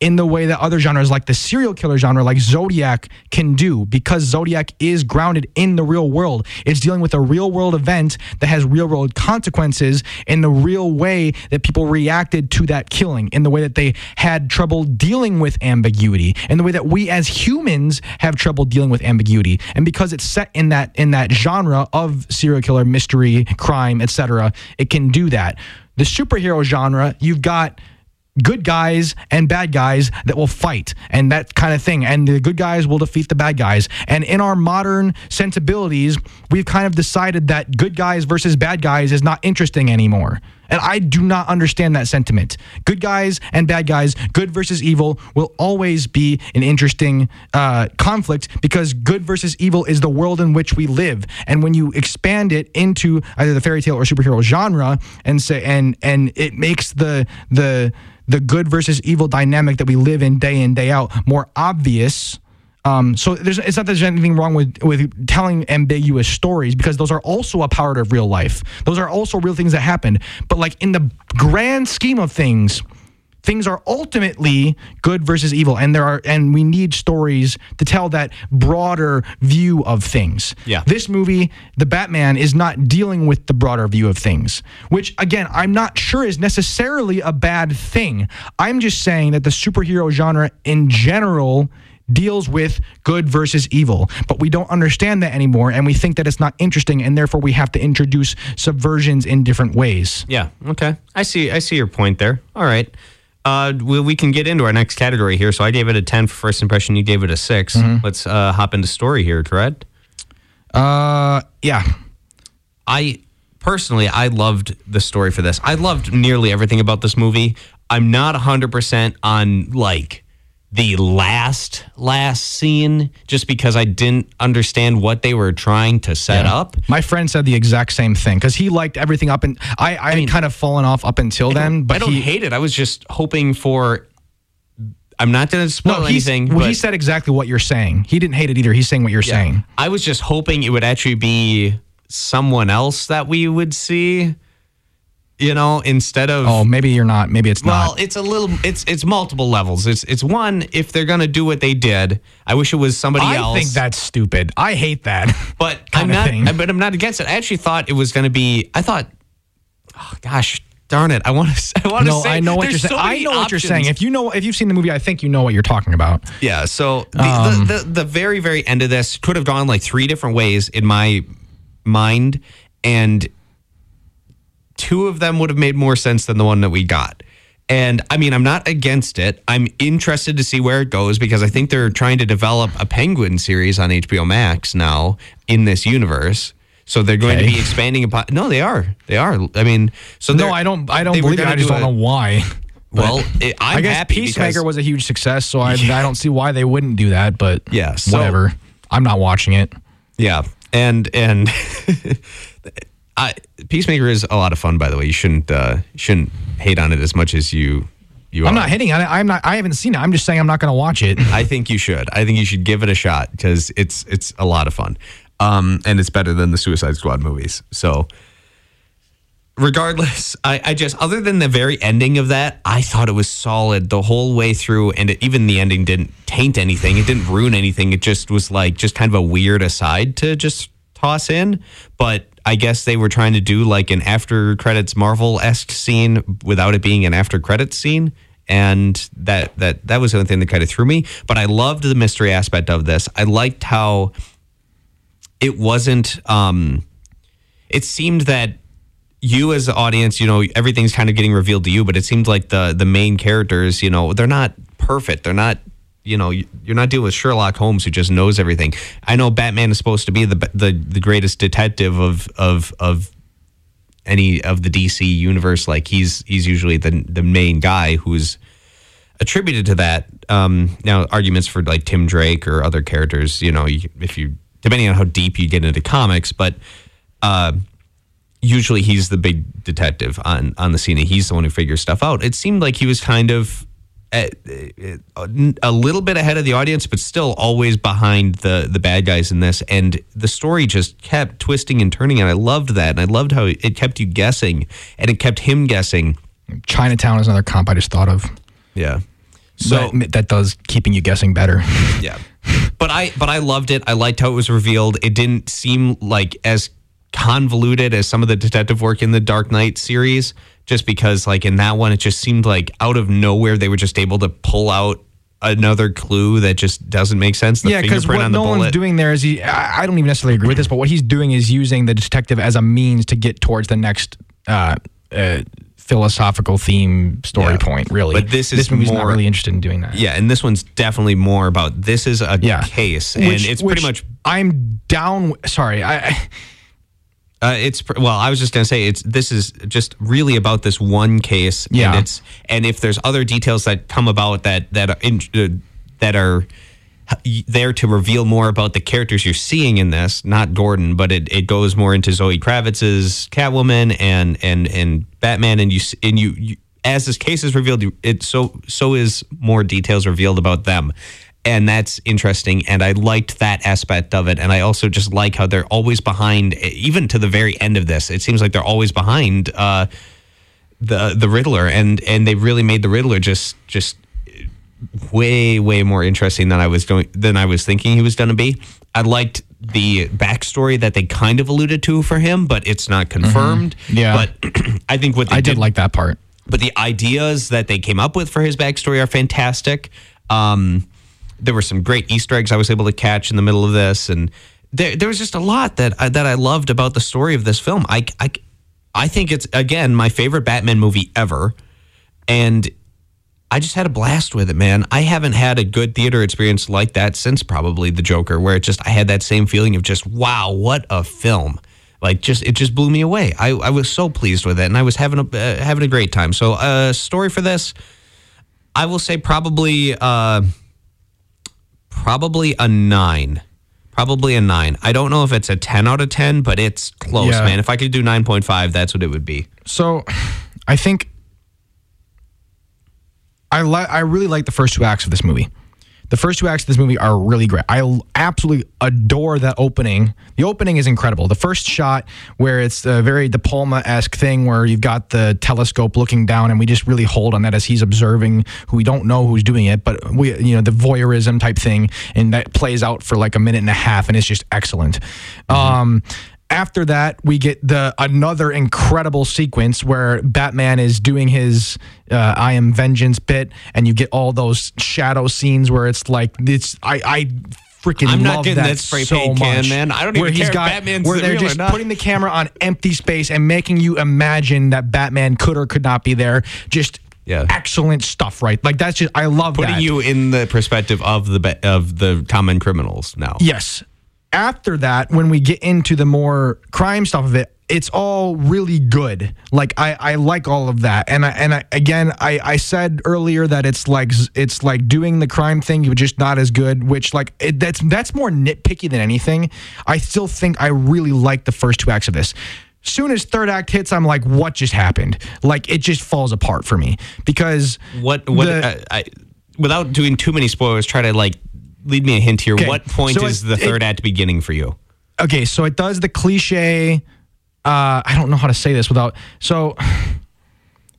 in the way that other genres like the serial killer genre like Zodiac can do because Zodiac is grounded in the real world. It's dealing with a real world event that has real world consequences in the real way that people reacted to that killing, in the way that they had trouble dealing with ambiguity, in the way that we as humans have trouble dealing with ambiguity. And because it's set in that in that genre of serial killer, mystery, crime, etc., it can do that. The superhero genre, you've got good guys and bad guys that will fight and that kind of thing. And the good guys will defeat the bad guys. And in our modern sensibilities, we've kind of decided that good guys versus bad guys is not interesting anymore. And I do not understand that sentiment. Good guys and bad guys, good versus evil, will always be an interesting uh, conflict because good versus evil is the world in which we live. And when you expand it into either the fairy tale or superhero genre, and say and and it makes the the the good versus evil dynamic that we live in day in day out more obvious. Um, so there's, it's not that there's anything wrong with with telling ambiguous stories because those are also a part of real life. Those are also real things that happened. But like in the grand scheme of things, things are ultimately good versus evil, and there are and we need stories to tell that broader view of things. Yeah. This movie, The Batman, is not dealing with the broader view of things, which again, I'm not sure is necessarily a bad thing. I'm just saying that the superhero genre in general deals with good versus evil, but we don't understand that anymore and we think that it's not interesting and therefore we have to introduce subversions in different ways. yeah. Okay. I see. I see your point there. All right. Uh, we, we can get into our next category here. So I gave it a ten for first impression. You gave it a 6 Mm-hmm. Let's uh, hop into story here, Tourette. Uh yeah. I personally, I loved the story for this. I loved nearly everything about this movie. I'm not 100% on like the last last scene just because I didn't understand what they were trying to set up. My friend said the exact same thing because he liked everything up and I, I, had kind of fallen off up until then, but I don't he, hate it. I was just hoping for I'm not going to spoil no, anything, well, but he said exactly what you're saying. He didn't hate it either. He's saying what you're saying. I was just hoping it would actually be someone else that we would see You know, instead of Oh, maybe you're not. Maybe it's well, not. Well, it's a little. It's it's multiple levels. It's it's one. If they're gonna do what they did, I wish it was somebody I else. I think that's stupid. I hate that. but I'm not. thing. But I'm not against it. I actually thought it was gonna be. I thought, oh gosh, darn it! I want to. I want to no, say. I know what you're saying. I know what you're saying. If you know, if you've seen the movie, I think you know what you're talking about. Yeah. So the, Um, the, the the very very end of this could have gone like three different ways in my mind, and two of them would have made more sense than the one that we got. And I mean, I'm not against it. I'm interested to see where it goes because I think they're trying to develop a Penguin series on HBO Max now in this universe. So they're going to be expanding upon. No, they are. They are. I mean, so No, I don't. I don't believe it. I just do don't a- know why. Well, it, I'm i guess happy Peacemaker was a huge success, so I, I don't see why they wouldn't do that. But Yeah, so- whatever. I'm not watching it. Yeah, and and I Peacemaker is a lot of fun. By the way, you shouldn't uh, shouldn't hate on it as much as you you. I'm are. not hitting on it. I'm not. I haven't seen it. I'm just saying I'm not going to watch it. I think you should. I think you should give it a shot because it's it's a lot of fun, um, and it's better than the Suicide Squad movies. So, regardless, I, I just other than the very ending of that, I thought it was solid the whole way through, and it, even the ending didn't taint anything. It didn't ruin anything. It just was like just kind of a weird aside to just toss in, but. I guess they were trying to do like an after credits Marvel esque scene without it being an after credits scene and that that that was the only thing that kind of threw me. But I loved the mystery aspect of this. I liked how it wasn't. Um, it seemed that you as the audience, you know, everything's kind of getting revealed to you, but it seemed like the the main characters, you know, they're not perfect. They're not. You know, you're not dealing with Sherlock Holmes who just knows everything. I know Batman is supposed to be the the, the greatest detective of of of any of the DC universe. Like he's he's usually the the main guy who's attributed to that. Um, now, arguments for like Tim Drake or other characters, you know, if you depending on how deep you get into comics, but uh, usually he's the big detective on on the scene, and he's the one who figures stuff out. It seemed like he was kind of. A little bit ahead of the audience, but still always behind the the bad guys in this. And the story just kept twisting and turning, and I loved that. And I loved how it kept you guessing, and it kept him guessing. Chinatown is another comp I just thought of. Yeah. So that, that does keeping you guessing better. yeah, but I but I loved it. I liked how it was revealed. It didn't seem like as convoluted as some of the detective work in the Dark Knight series. Just because, like in that one, it just seemed like out of nowhere they were just able to pull out another clue that just doesn't make sense. The yeah, because what on the Nolan's bullet. doing there is he. I I don't even necessarily agree with this, but what he's doing is using the detective as a means to get towards the next uh, uh, philosophical theme story Yeah. point. Really, But this is this movie's not really interested in doing that. Yeah, and this one's definitely more about this is a Yeah. case, and Which- it's which pretty much I'm down. Sorry, I. Uh, it's well. I was just gonna say it's this is just really about this one case. Yeah. And it's and if there's other details that come about that that are in, uh, that are there to reveal more about the characters you're seeing in this, not Gordon, but it, it goes more into Zoe Kravitz's Catwoman and and and Batman, and you and you, you as this case is revealed, it so so is more details revealed about them. And that's interesting, and I liked that aspect of it. And I also just like how they're always behind, even to the very end of this. It seems like they're always behind uh, the the Riddler, and and they really made the Riddler just just way way more interesting than I was going than I was thinking he was going to be. I liked the backstory that they kind of alluded to for him, but it's not confirmed. Yeah. but I think what they I did like that part. but the ideas that they came up with for his backstory are fantastic. Um, there were some great Easter eggs I was able to catch in the middle of this, and there, there was just a lot that I, that I loved about the story of this film. I, I, I think it's again my favorite Batman movie ever, and I just had a blast with it, man. I haven't had a good theater experience like that since probably The Joker, where it just I had that same feeling of just wow, what a film! Like just it just blew me away. I, I was so pleased with it, and I was having a uh, having a great time. So, uh, story for this, I will say probably uh, probably a nine. Probably a nine. I don't know if it's a ten out of ten, but it's close, Yeah. man. If I could do nine point five, that's what it would be. So, I think I li- I really like the first two acts of this movie. The first two acts of this movie are really great. I absolutely adore that opening. The opening is incredible. The first shot, where it's a very De Palma esque thing, where you've got the telescope looking down, and we just really hold on that as he's observing, who we don't know who's doing it, but we, you know, the voyeurism type thing, and that plays out for like a minute and a half, and it's just excellent. Um, after that, we get the another incredible sequence where Batman is doing his uh, "I am vengeance" bit, and you get all those shadow scenes where it's like it's I I freaking I'm love not getting that, that spray so paint can, much. man. I don't where even he's care if got Batman's where they're just putting the camera on empty space and making you imagine that Batman could or could not be there. Just Yeah. excellent stuff, right? Like that's just I love Putting that. you in the perspective of the of the common criminals now. Yes. After that, when we get into the more crime stuff of it, it's all really good. Like I, I like all of that. And I, and I, again, I, I said earlier that it's like it's like doing the crime thing, but just not as good. Which like it, that's that's more nitpicky than anything. I still think I really like the first two acts of this. Soon as third act hits, I'm like, what just happened? Like it just falls apart for me because What what the- uh, I, without doing too many spoilers, try to like lead me a hint here. Okay, What point so is it- the third it- act beginning for you? okay, so it does the cliche. Uh, I don't know how to say this without. So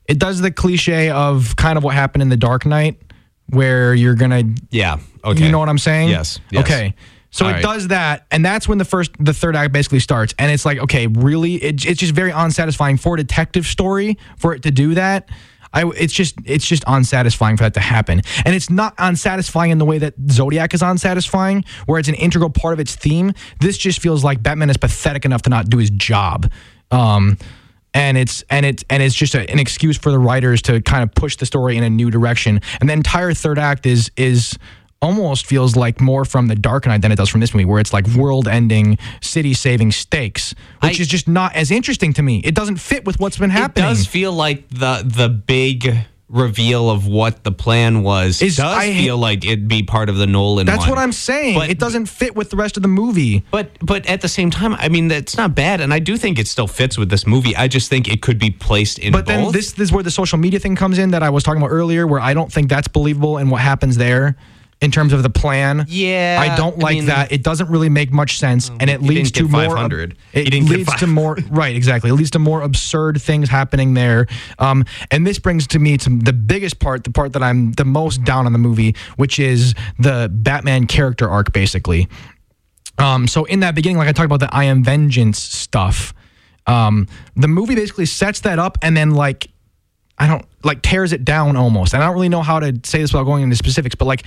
it does the cliche of kind of what happened in the Dark Knight, where you're gonna. Yeah. Okay. You know what I'm saying? Yes, yes. Okay. So All it right. does that, and that's when the first, the third act basically starts, and it's like, okay, really, it, it's just very unsatisfying for a detective story for it to do that. I, it's just, it's just unsatisfying for that to happen, and it's not unsatisfying in the way that Zodiac is unsatisfying, where it's an integral part of its theme. This just feels like Batman is pathetic enough to not do his job. Um, and it's and it's and it's just a, an excuse for the writers to kind of push the story in a new direction. And the entire third act is is almost feels like more from the Dark Knight than it does from this movie, where it's like world-ending, city-saving stakes, which I- is just not as interesting to me. It doesn't fit with what's been happening. It does feel like the the big reveal of what the plan was Is- does I- feel like it'd be part of the Nolan. That's one. what I'm saying. But- it doesn't fit with the rest of the movie. But but at the same time, I mean that's not bad, and I do think it still fits with this movie. I just think it could be placed in But both. then this, this is where the social media thing comes in that I was talking about earlier, where I don't think that's believable and what happens there in terms of the plan. Yeah, I don't I like mean- that. It doesn't really make much sense, and it leads to more. It leads to more. Right, exactly. It leads to more absurd things happening there. Um, and this brings to me to the biggest part, the part that I'm the most down on the movie, which is the Batman character arc, basically. Um, so in that beginning, like I talked about the I am vengeance stuff, um, the movie basically sets that up and then like I don't like tears it down almost. And I don't really know how to say this without going into specifics, but like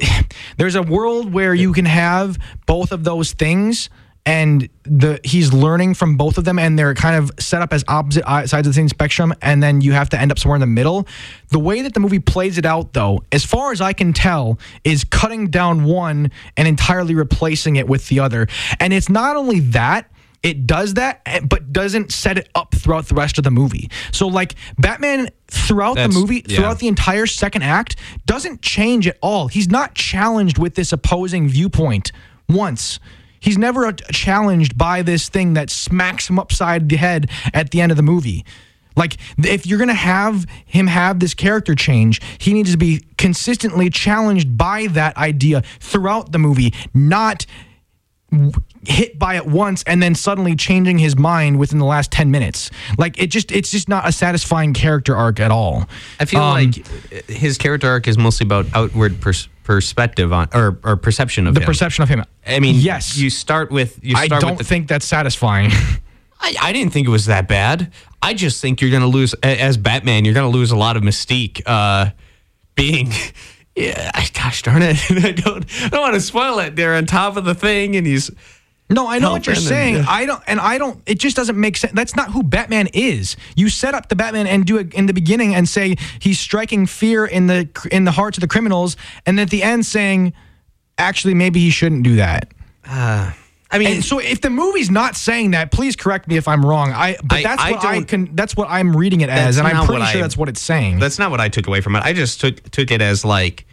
there's a world where you can have both of those things and the he's learning from both of them and they're kind of set up as opposite sides of the same spectrum and then you have to end up somewhere in the middle. The way that the movie plays it out though as far as i can tell is cutting down one and entirely replacing it with the other. And it's not only that it does that eh, but doesn't set it up throughout the rest of the movie so like batman throughout That's- the movie yeah. throughout the entire second act doesn't change at all. He's not challenged with this opposing viewpoint once. He's never uh, challenged by this thing that smacks him upside the head at the end of the movie. Like if you're gonna have him have this character change, he needs to be consistently challenged by that idea throughout the movie, not hit by it once and then suddenly changing his mind within the last 10 minutes. Like it just it's just not a satisfying character arc at all. I feel Um, like his character arc is mostly about outward pers- perspective on or, or perception of the him. perception of him. I mean, yes, You start with you I don't the, think that's satisfying. I, I didn't think it was that bad. I just think you're going to lose as Batman. You're going to lose a lot of mystique. Uh, being, yeah, I- gosh darn it, I don't, I don't want to spoil it. They're on top of the thing, and he's no, I know what you're saying. yeah. I don't, and I don't. It just doesn't make sense. That's not who Batman is. You set up the Batman and do it in the beginning and say he's striking fear in the in the hearts of the criminals, and at the end saying, actually, maybe he shouldn't do that. Uh, I mean, And so if the movie's not saying that, please correct me if I'm wrong. I but I- that's I what I can. That's what I'm reading it as, and I'm pretty sure I- that's what it's saying. That's not what I took away from it. I just took took it as like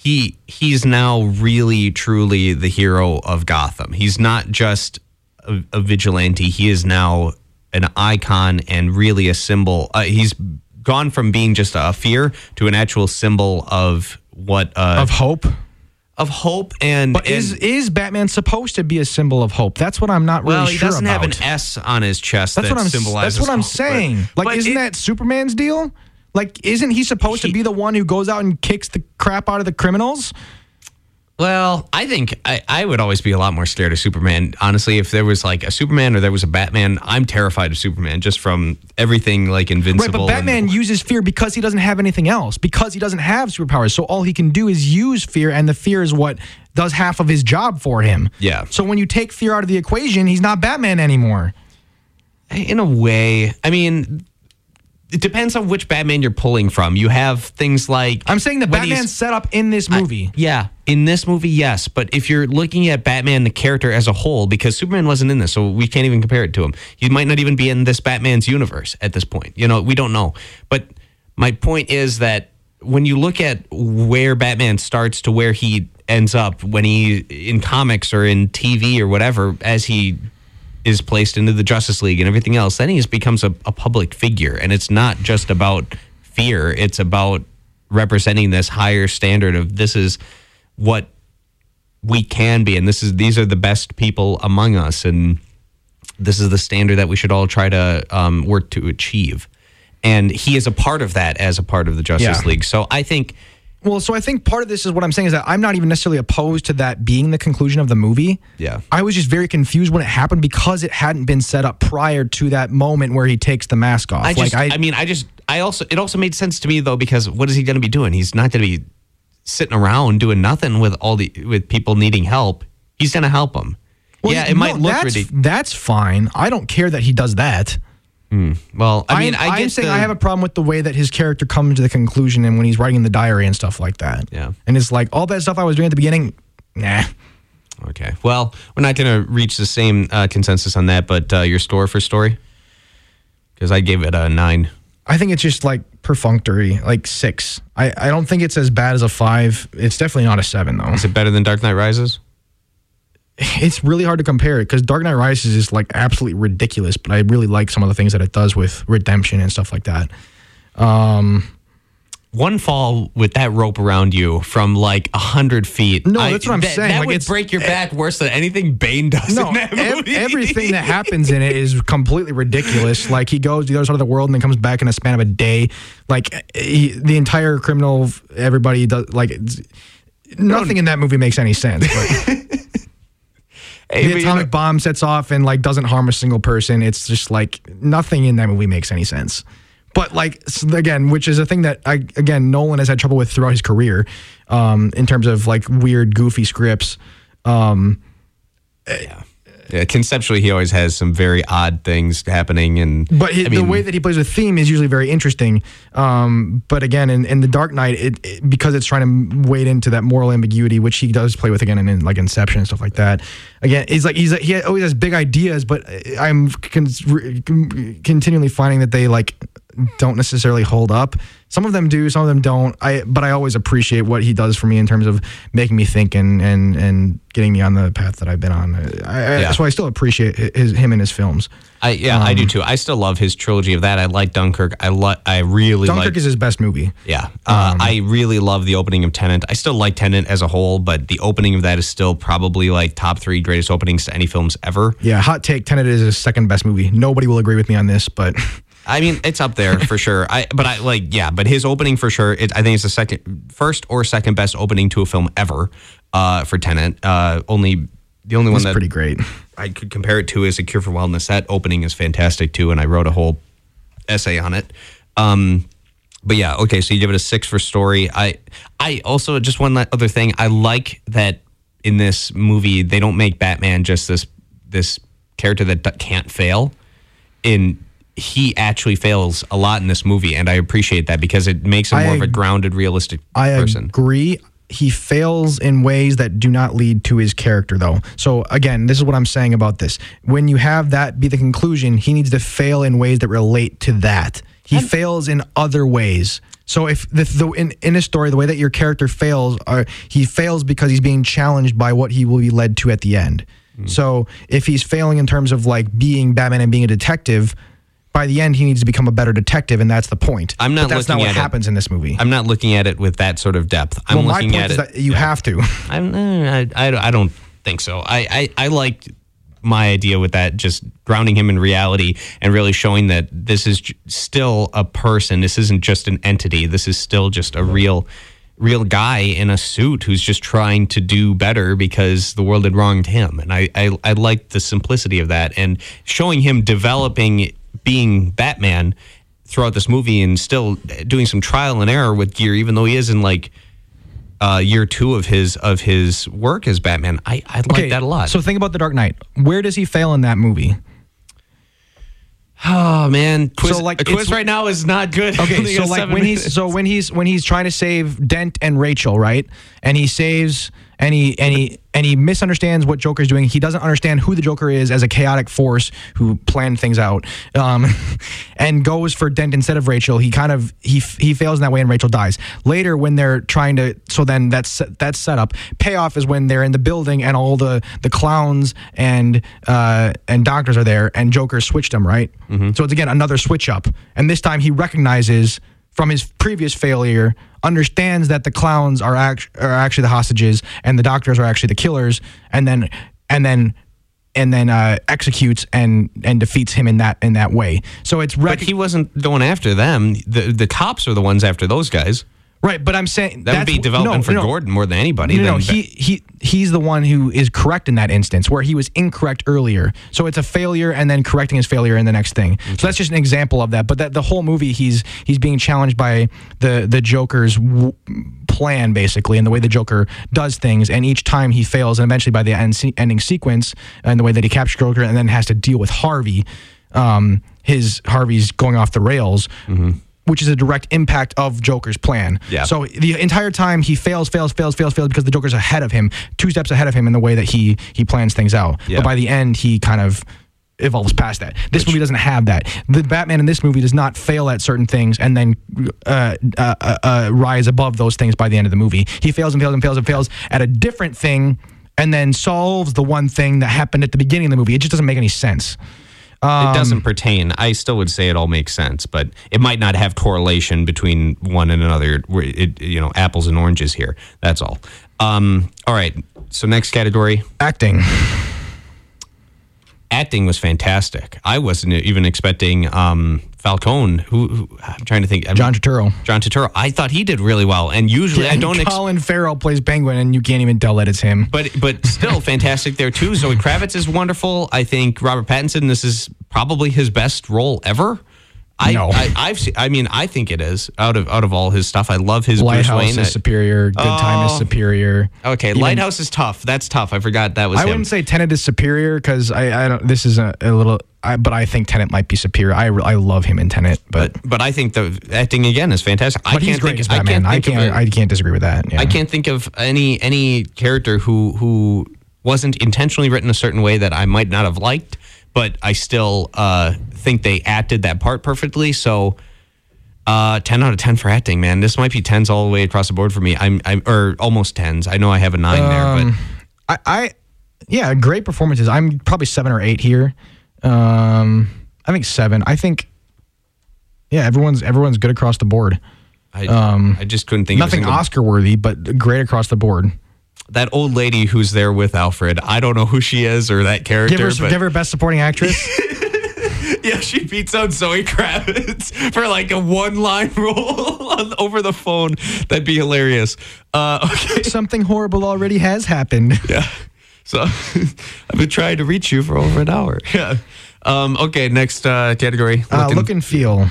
he he's now really truly the hero of Gotham. He's not just a, a vigilante. He is now an icon and really a symbol. Uh, he's gone from being just a fear to an actual symbol of what uh, of hope. of hope and But is and- is Batman supposed to be a symbol of hope? That's what I'm not really well, sure he doesn't about. have an S on his chest That's that what I'm. That's what I'm hope, but- saying. like, but isn't it- that Superman's deal? Like, isn't he supposed He- to be the one who goes out and kicks the crap out of the criminals? Well, I think I, I would always be a lot more scared of Superman. Honestly, if there was like a Superman or there was a Batman, I'm terrified of Superman just from everything like invincible. Right, but Batman and, uses fear because he doesn't have anything else. Because he doesn't have superpowers, so all he can do is use fear, and the fear is what does half of his job for him. Yeah. So when you take fear out of the equation, he's not Batman anymore. in a way, I mean, it depends on which Batman you're pulling from. You have things like I'm saying the when he's- Batman's set up in this movie. Yeah, in this movie, yes. But if you're looking at Batman, the character as a whole, because Superman wasn't in this, so we can't even compare it to him. He might not even be in this Batman's universe at this point. You know, we don't know. But my point is that when you look at where Batman starts to where he ends up when he in comics or in TV or whatever, as he is placed into the Justice League and everything else, then he just becomes a, a public figure. And it's not just about fear, it's about representing this higher standard of this is what we can be. And this is these are the best people among us. And this is the standard that we should all try to um, work to achieve. And he is a part of that as a part of the justice Yeah. league. So i think Well, so I think part of this is what I'm saying is that I'm not even necessarily opposed to that being the conclusion of the movie. Yeah. I was just very confused when it happened because it hadn't been set up prior to that moment where he takes the mask off. I just, like I, mean, I just, I also, it also made sense to me though because what is he going to be doing? He's not going to be sitting around doing nothing with all the with people needing help. He's going to help them. Well, yeah, it no, might look that's, ridiculous. That's fine. I don't care that he does that. Well, I mean, I'm, I I'm saying the- I have a problem with the way that his character comes to the conclusion and when he's writing the diary and stuff like that. Yeah. And it's like all that stuff I was doing at the beginning, nah. Okay. Well, we're not going to reach the same uh, consensus on that, but uh, your store for story, because I gave it a nine. I think it's just like perfunctory, like six. I, I don't think it's as bad as a five. It's definitely not a seven though. Is it better than Dark Knight Rises? It's really hard to compare it because Dark Knight Rises is like absolutely ridiculous, but I really like some of the things that it does with redemption and stuff like that. Um, One fall with that rope around you from like a hundred feet. No, that's what I'm that, saying. That Like, would break your back worse than anything Bane does No, in that ev- everything that happens in it is completely ridiculous. Like he goes to the other side of the world and then comes back in a span of a day. Like he, the entire criminal, everybody does like nothing in that movie makes any sense. But the but you atomic know- bomb sets off and like doesn't harm a single person. It's just like nothing in that movie makes any sense. But like again, which is a thing that I again Nolan has had trouble with throughout his career, um, in terms of like weird, goofy scripts. Um, yeah, conceptually, he always has some very odd things happening, and But I the way that he plays with theme is usually very interesting. Um, but again, in, in the Dark Knight, it, it- because it's trying to wade into that moral ambiguity, which he does play with again in, in like Inception and stuff like that. Again, he's like he's he always has big ideas, but I'm con- re- con- continually finding that they like don't necessarily hold up. Some of them do, some of them don't. I but I always appreciate what he does for me in terms of making me think and and and getting me on the path that I've been on. I, I, Yeah. So I still appreciate his him and his films. I yeah, I do Um, too. I still love his trilogy of that. I like Dunkirk. I like. I really Dunkirk like. is his best movie. yeah, uh, Um, I really love the opening of Tenet. I still like Tenet as a whole, but the opening of that is still probably like top three greatest openings to any films ever. Yeah, hot take. Tenet is his second best movie. Nobody will agree with me on this, but I mean, it's up there for sure. I but I like yeah, but his opening for sure. It, I think it's the second, first or second best opening to a film ever uh, for Tenet. Uh, only the only one it's that pretty great. I could compare it to is A Cure for Wellness. That opening is fantastic too, and I wrote a whole essay on it. Um, but yeah, okay. So you give it a six for story. I, I also just one other thing. I like that in this movie they don't make Batman just this this character that can't fail. In he actually fails a lot in this movie, and I appreciate that because it makes him I more of a grounded, realistic I person. agree. He fails in ways that do not lead to his character, though. So again, this is what I'm saying about this. When you have that be the conclusion, he needs to fail in ways that relate to that. He fails in other ways. So if the, the in, in a story, the way that your character fails, are, he fails because he's being challenged by what he will be led to at the end. Hmm. So if he's failing in terms of like being Batman and being a detective, by the end he needs to become a better detective, and that's the point. I'm not But that's not what at it- happens in this movie. I'm not looking at it with that sort of depth. I'm well, my looking point at is it. that you have to. I'm, eh, I, I, I don't think so. I, I, I liked my idea with that, just grounding him in reality and really showing that this is j- still a person. This isn't just an entity. This is still just a real, real guy in a suit who's just trying to do better because the world had wronged him. And I, I, I liked the simplicity of that and showing him developing being Batman throughout this movie and still doing some trial and error with gear, even though he is in like uh, year two of his of his work as Batman. I, I like that a lot. So think about the Dark Knight. Where does he fail in that movie? oh man, quiz, So, like, a quiz right now is not good. Okay, so like when he's so when he's when he's trying to save Dent and Rachel, right? And he saves and he and he and he misunderstands what Joker's doing. He doesn't understand who the Joker is as a chaotic force who planned things out, um, and goes for Dent instead of Rachel. He kind of he he fails in that way, and Rachel dies. Later, when they're trying to, so then that's that's set up. Payoff is when they're in the building and all the the clowns and uh, and doctors are there, and Joker switched them right. So it's again another switch up, and this time he recognizes from his previous failure understands that the clowns are, act- are actually the hostages and the doctors are actually the killers and then and then and then uh, executes and and defeats him in that in that way so it's but he wasn't going after them. The the cops are the ones after those guys. Right but i'm saying That would be development no, for no, Gordon more than anybody. no, no, he he he's the one who is correct in that instance where he was incorrect earlier. So it's a failure and then correcting his failure in the next thing. So that's just an example of that. But that the whole movie he's he's being challenged by the the Joker's w- plan basically and the way the Joker does things and each time he fails and eventually by the end se- ending sequence and the way that he captures Joker and then has to deal with Harvey um his Harvey's going off the rails. Which is a direct impact of Joker's plan. Yeah. So the entire time he fails, fails, fails, fails, fails because the Joker's ahead of him, two steps ahead of him in the way that he he plans things out. Yeah. But by the end, he kind of evolves past that. This movie doesn't have that. The Batman in this movie does not fail at certain things and then uh, uh, uh, uh, rise above those things by the end of the movie. He fails and fails and fails and fails at a different thing and then solves the one thing that happened at the beginning of the movie. It just doesn't make any sense. It um, doesn't pertain. I still would say it all makes sense, but it might not have correlation between one and another. It, you know, apples and oranges here. That's all. Um, all right. So next category, Acting. acting was fantastic. I wasn't even expecting um, Falcone. Who, who I'm trying to think. I John Turturro. John Turturro. I thought he did really well, and usually I And don't. Ex- Colin Farrell plays Penguin and you can't even tell that it's him. but but still fantastic there too. Zoe Kravitz is wonderful. I think Robert Pattinson. This is probably his best role ever. I, No. I I've seen, I mean I think it is out of out of all his stuff. I love his Bruce Lighthouse Wayne. is superior. Good Time is Oh. superior. okay, Even- Lighthouse is tough. That's tough. I forgot that was I him. wouldn't say Tenet is superior because I, I don't. This is a, a little. I, but I think Tenet might be superior. I, I love him in Tenet, but but but I think the acting again is fantastic. I can't think. as I can't I can't. a- I can't disagree with that. yeah. I can't think of any any character who who wasn't intentionally written a certain way that I might not have liked, but I still uh, think they acted that part perfectly. So, uh, ten out of ten for acting, man. This might be tens all the way across the board for me. I'm, I'm or almost tens. I know I have a nine there, Um, but I, I yeah, great performances. I'm probably seven or eight here. Um, I think seven. I think yeah, everyone's everyone's good across the board. I, I just couldn't think um, Nothing of a single, Oscar worthy, but great across the board. that old lady who's there with Alfred. I don't know who she is or that character. Give her but give her best supporting actress. Yeah, she beats out Zoe Kravitz for like a one line role on, over the phone. That'd be hilarious. Uh, okay. Something horrible already has happened. Yeah. So I've been trying to reach you for over an hour. Yeah. Um, okay, next uh, category. Uh, Looking- look and feel.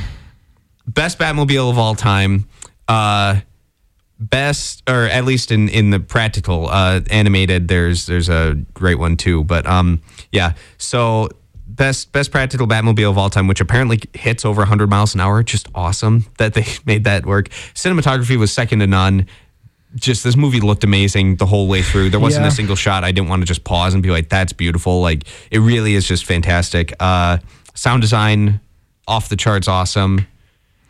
best Batmobile of all time. Uh, best, or at least in in the practical uh, animated, there's there's a great one too. But um, yeah. So best best practical Batmobile of all time, which apparently hits over 100 miles an hour. Just awesome that they made that work. Cinematography was second to none. Just this movie looked amazing the whole way through. There wasn't Yeah. a single shot I didn't want to just pause and be like, "That's beautiful." Like it really is just fantastic. Uh, sound design off the charts, awesome.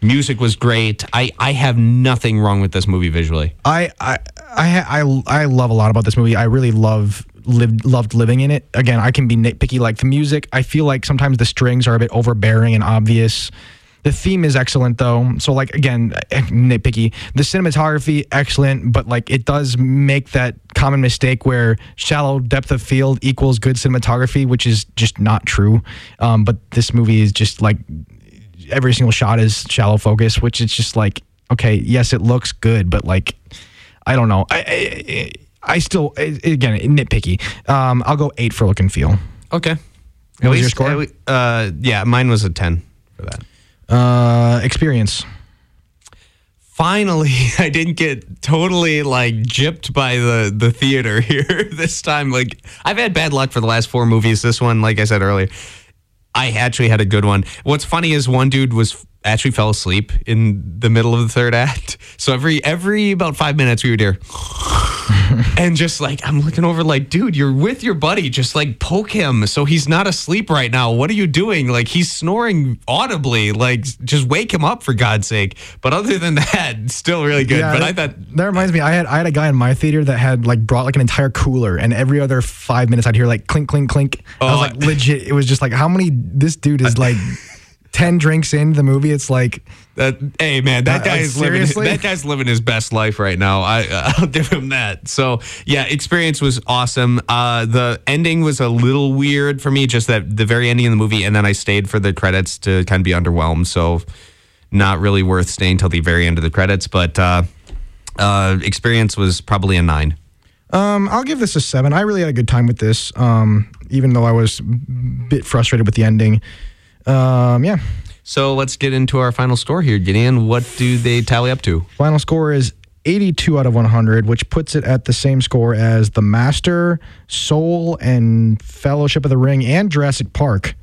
Music was great. I, I have nothing wrong with this movie visually. I I I I I love a lot about this movie. I really love lived loved living in it. Again, I can be nitpicky. Like the music, I feel like sometimes the strings are a bit overbearing and obvious. The theme is excellent though. So like again, eh, nitpicky. The cinematography excellent, but like it does make that common mistake where shallow depth of field equals good cinematography, which is just not true. Um, but this movie is just like every single shot is shallow focus, which is just like okay, yes, it looks good, but like I don't know. I I, I still again nitpicky. Um, I'll go eight for look and feel. Okay. What was your score? Uh, yeah, mine was a 10 for that. Uh, experience. Finally, I didn't get totally like gypped by the the theater here this time. Like I've had bad luck for the last four movies. This one, like I said earlier, I actually had a good one. What's funny is one dude was actually fell asleep in the middle of the third act. So every every about five minutes we would hear and just like I'm looking over like, dude, you're with your buddy. Just like poke him so he's not asleep right now. What are you doing? Like he's snoring audibly. Like just wake him up for God's sake. But other than that, still really good. but I thought that reminds me. I had I had a guy in my theater that had like brought like an entire cooler, and every other five minutes I'd hear like clink clink clink. I was Oh, like legit. It was just like how many? This dude is like. 10 drinks into the movie it's like that. Hey man, that Uh, guy is living. seriously? That guy's living his best life right now. I I'll give him that. So yeah, experience was awesome. Uh, the ending was a little weird for me. Just that the very ending of the movie, and then I stayed for the credits to kind of be underwhelmed. So not really worth staying till the very end of the credits. But uh, uh, experience was probably a nine. Um, I'll give this a seven. I really had a good time with this, um, even though I was a bit frustrated with the ending. Um, yeah. So let's get into our final score here, Gideon. What do they tally up to? Final score is 82 out of 100, which puts it at the same score as The Master, Soul, and Fellowship of the Ring and Jurassic Park.